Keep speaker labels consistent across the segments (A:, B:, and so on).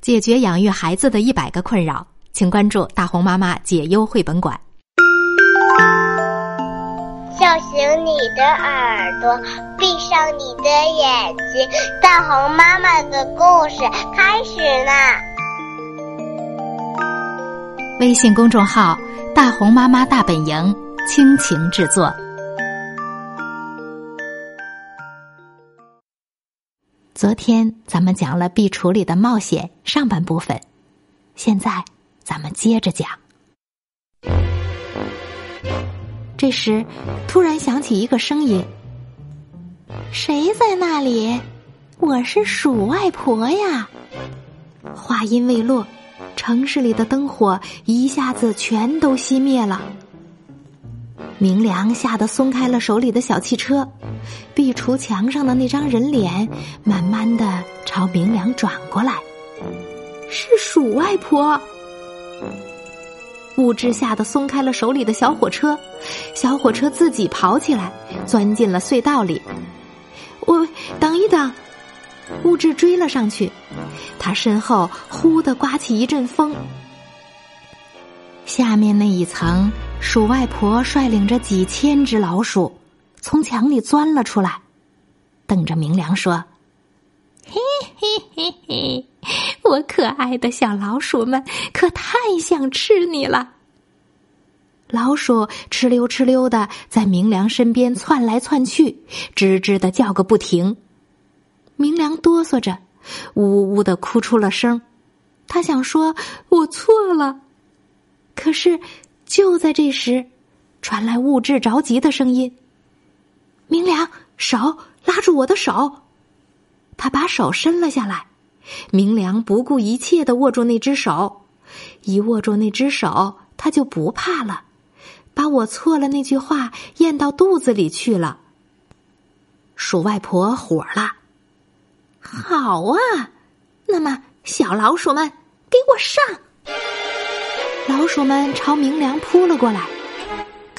A: 解决养育孩子的一百个困扰，请关注大红妈妈解忧绘本馆。
B: 叫醒你的耳朵，闭上你的眼睛，大红妈妈的故事开始啦！
A: 微信公众号“大红妈妈大本营”倾情制作。昨天咱们讲了壁橱里的冒险上半部分，现在咱们接着讲。这时，突然响起一个声音：“谁在那里？我是鼠外婆呀！”话音未落，城市里的灯火一下子全都熄灭了。明良吓得松开了手里的小汽车，壁橱墙上的那张人脸慢慢的朝明良转过来，是鼠外婆。物质吓得松开了手里的小火车，小火车自己跑起来，钻进了隧道里。我等一等，物质追了上去，他身后忽的刮起一阵风，下面那一层。鼠外婆率领着几千只老鼠，从墙里钻了出来，瞪着明良说：“嘿嘿嘿嘿，我可爱的小老鼠们，可太想吃你了。”老鼠哧溜哧溜的在明良身边窜来窜去，吱吱的叫个不停。明良哆嗦着，呜呜的哭出了声。他想说：“我错了。”可是。就在这时，传来物质着急的声音：“明良，手拉住我的手。”他把手伸了下来，明良不顾一切的握住那只手，一握住那只手，他就不怕了，把我错了那句话咽到肚子里去了。鼠外婆火了：“好啊，那么小老鼠们，给我上！”老鼠们朝明良扑了过来，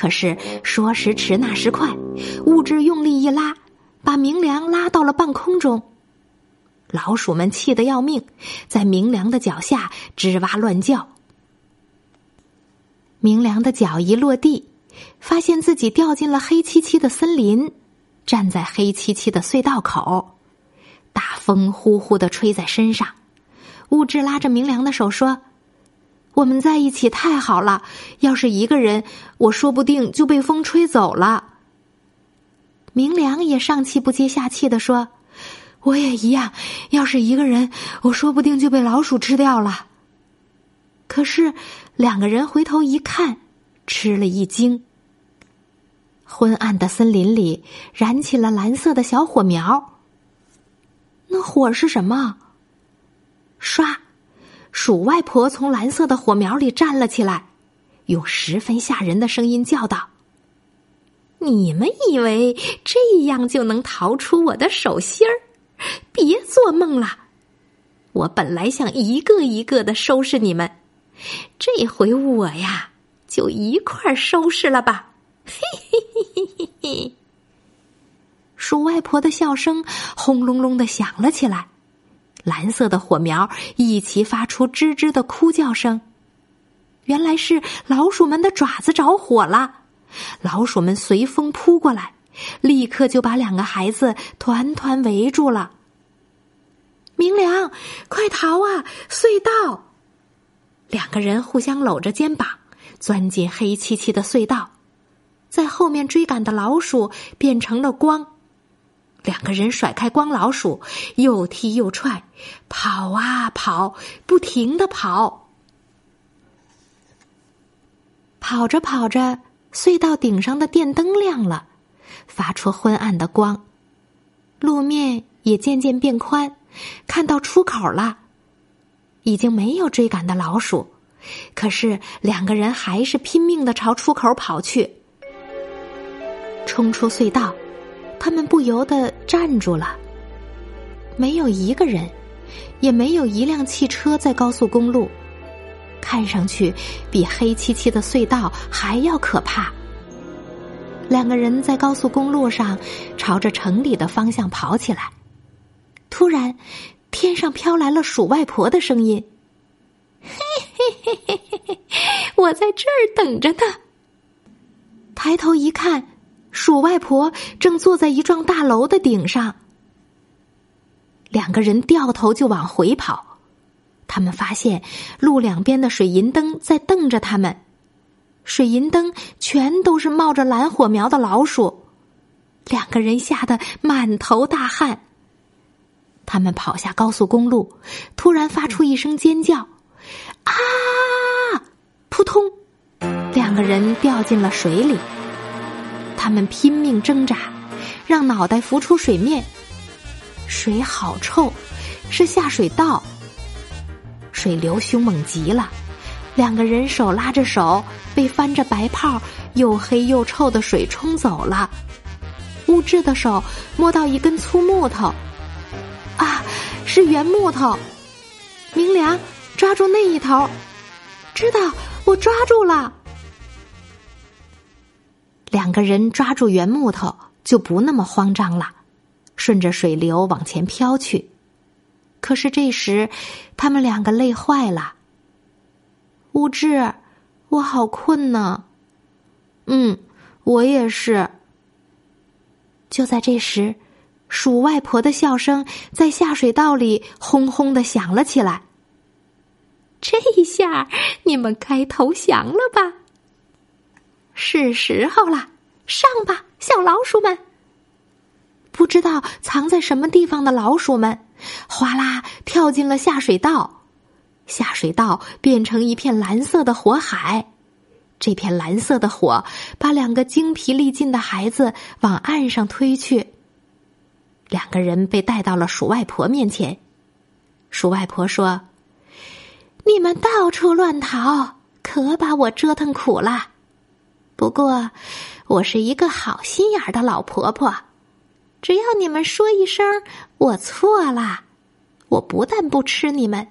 A: 可是说时迟那时快，物质用力一拉，把明良拉到了半空中。老鼠们气得要命，在明良的脚下吱哇乱叫。明良的脚一落地，发现自己掉进了黑漆漆的森林，站在黑漆漆的隧道口，大风呼呼的吹在身上。物质拉着明良的手说。我们在一起太好了，要是一个人，我说不定就被风吹走了。明良也上气不接下气的说：“我也一样，要是一个人，我说不定就被老鼠吃掉了。”可是两个人回头一看，吃了一惊。昏暗的森林里燃起了蓝色的小火苗。那火是什么？唰。鼠外婆从蓝色的火苗里站了起来，用十分吓人的声音叫道：“你们以为这样就能逃出我的手心儿？别做梦了！我本来想一个一个的收拾你们，这回我呀，就一块收拾了吧！”嘿嘿嘿嘿嘿嘿。鼠外婆的笑声轰隆隆的响了起来。蓝色的火苗一起发出吱吱的哭叫声，原来是老鼠们的爪子着火了。老鼠们随风扑过来，立刻就把两个孩子团团围住了。明良，快逃啊！隧道！两个人互相搂着肩膀，钻进黑漆漆的隧道，在后面追赶的老鼠变成了光。两个人甩开光老鼠，又踢又踹，跑啊跑，不停的跑。跑着跑着，隧道顶上的电灯亮了，发出昏暗的光，路面也渐渐变宽，看到出口了。已经没有追赶的老鼠，可是两个人还是拼命的朝出口跑去，冲出隧道。他们不由得站住了，没有一个人，也没有一辆汽车在高速公路，看上去比黑漆漆的隧道还要可怕。两个人在高速公路上朝着城里的方向跑起来，突然，天上飘来了鼠外婆的声音：“嘿嘿嘿嘿嘿嘿，我在这儿等着呢。”抬头一看，鼠外婆正坐在一幢大楼的顶上。两个人掉头就往回跑，他们发现路两边的水银灯在瞪着他们，水银灯全都是冒着蓝火苗的老鼠。两个人吓得满头大汗。他们跑下高速公路，突然发出一声尖叫：“啊！”扑通，两个人掉进了水里。他们拼命挣扎，让脑袋浮出水面。水好臭，是下水道。水流凶猛极了，两个人手拉着手，被翻着白泡、又黑又臭的水冲走了。物质的手摸到一根粗木头，啊，是圆木头。明良抓住那一头，知道我抓住了。两个人抓住圆木头，就不那么慌张了，顺着水流往前飘去。可是这时，他们两个累坏了。物质，我好困呢。嗯，我也是。就在这时，鼠外婆的笑声在下水道里轰轰的响了起来。这下你们该投降了吧？是时候了，上吧，小老鼠们！不知道藏在什么地方的老鼠们，哗啦跳进了下水道，下水道变成一片蓝色的火海。这片蓝色的火把两个精疲力尽的孩子往岸上推去。两个人被带到了鼠外婆面前。鼠外婆说：“你们到处乱逃，可把我折腾苦了。不过，我是一个好心眼的老婆婆，只要你们说一声‘我错了’，我不但不吃你们，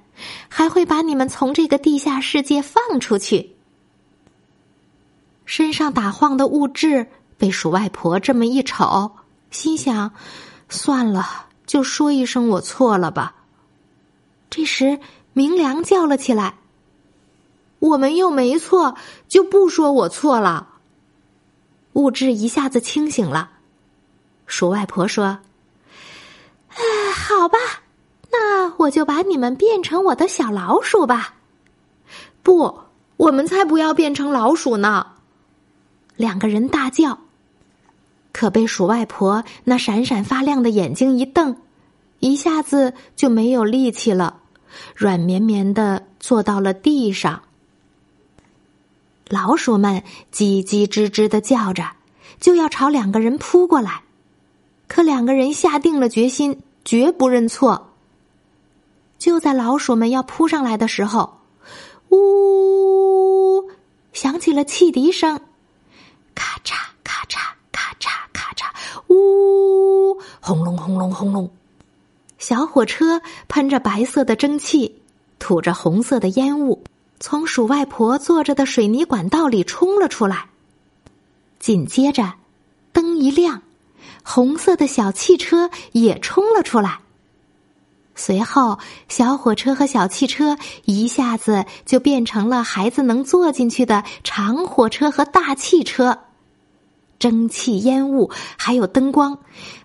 A: 还会把你们从这个地下世界放出去。”身上打晃的物质被鼠外婆这么一瞅，心想：算了，就说一声我错了吧。这时，明良叫了起来：“我们又没错，就不说我错了。”物质一下子清醒了。鼠外婆说：“哎，好吧，那我就把你们变成我的小老鼠吧。”不，我们才不要变成老鼠呢。两个人大叫，可被鼠外婆那闪闪发亮的眼睛一瞪，一下子就没有力气了，软绵绵的坐到了地上。老鼠们叽叽吱吱的叫着，就要朝两个人扑过来，可两个人下定了决心，绝不认错。就在老鼠们要扑上来的时候，呜，响起了汽笛声。咔嚓咔嚓咔嚓咔嚓，呜！轰隆轰隆轰隆，小火车喷着白色的蒸汽，吐着红色的烟雾，从鼠外婆坐着的水泥管道里冲了出来。紧接着，灯一亮，红色的小汽车也冲了出来。随后，小火车和小汽车一下子就变成了孩子能坐进去的长火车和大汽车。蒸汽、烟雾还有灯光，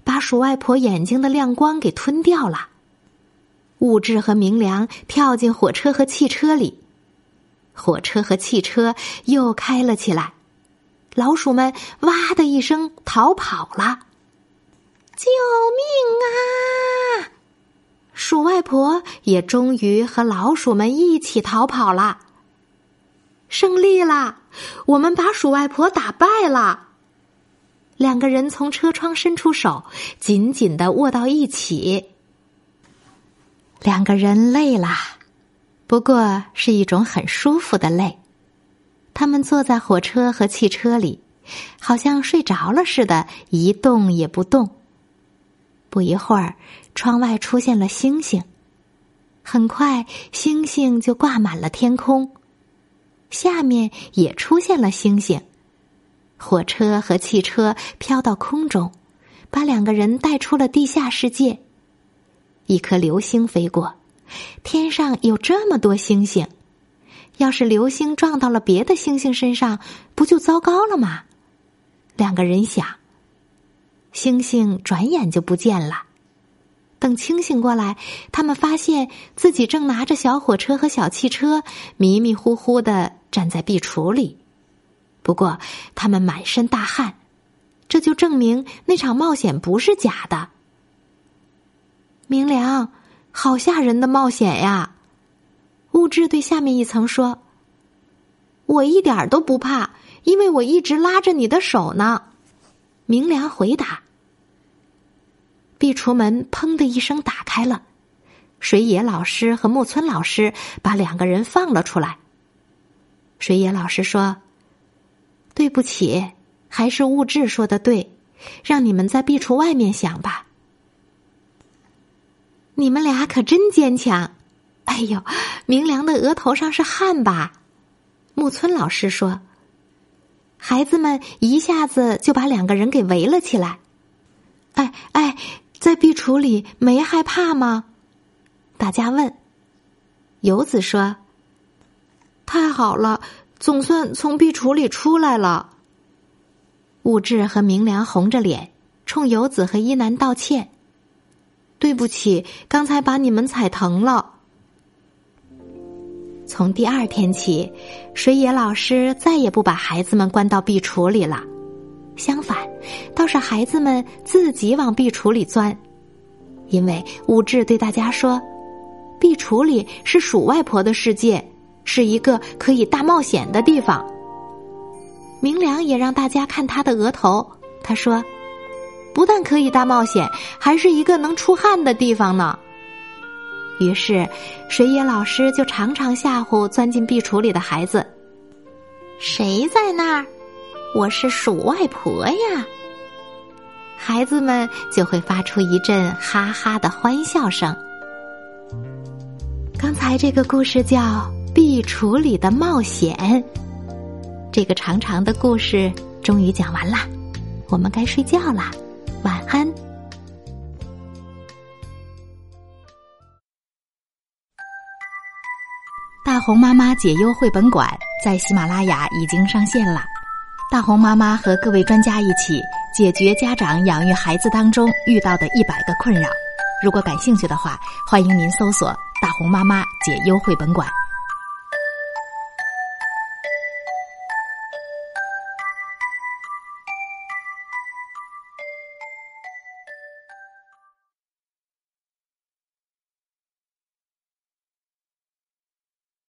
A: 把鼠外婆眼睛的亮光给吞掉了。物质和明良跳进火车和汽车里，火车和汽车又开了起来。老鼠们哇的一声逃跑了。救命啊！鼠外婆也终于和老鼠们一起逃跑了。胜利啦！我们把鼠外婆打败了。两个人从车窗伸出手，紧紧的握到一起。两个人累了，不过是一种很舒服的累。他们坐在火车和汽车里，好像睡着了似的，一动也不动。不一会儿，窗外出现了星星，很快星星就挂满了天空，下面也出现了星星。火车和汽车飘到空中，把两个人带出了地下世界。一颗流星飞过，天上有这么多星星，要是流星撞到了别的星星身上，不就糟糕了吗？两个人想。星星转眼就不见了。等清醒过来，他们发现自己正拿着小火车和小汽车，迷迷糊糊的站在壁橱里。不过，他们满身大汗，这就证明那场冒险不是假的。明良，好吓人的冒险呀！物质对下面一层说：“我一点都不怕，因为我一直拉着你的手呢。”明良回答。壁橱门砰的一声打开了，水野老师和木村老师把两个人放了出来。水野老师说：“对不起，还是物质说的对，让你们在壁橱外面想吧。”你们俩可真坚强！哎呦，明良的额头上是汗吧？木村老师说。孩子们一下子就把两个人给围了起来。哎哎。在壁橱里没害怕吗？大家问。游子说：“太好了，总算从壁橱里出来了。”物质和明良红着脸冲游子和一楠道歉：“对不起，刚才把你们踩疼了。”从第二天起，水野老师再也不把孩子们关到壁橱里了。相反，倒是孩子们自己往壁橱里钻，因为物质对大家说：“壁橱里是鼠外婆的世界，是一个可以大冒险的地方。”明良也让大家看他的额头，他说：“不但可以大冒险，还是一个能出汗的地方呢。”于是，水野老师就常常吓唬钻进壁橱里的孩子：“谁在那儿？”我是鼠外婆呀，孩子们就会发出一阵哈哈的欢笑声。刚才这个故事叫《壁橱里的冒险》，这个长长的故事终于讲完了，我们该睡觉啦，晚安。
C: 大红妈妈解忧绘本馆在喜马拉雅已经上线了。大红妈妈和各位专家一起解决家长养育孩子当中遇到的一百个困扰。如果感兴趣的话，欢迎您搜索“大红妈妈解忧绘本馆”。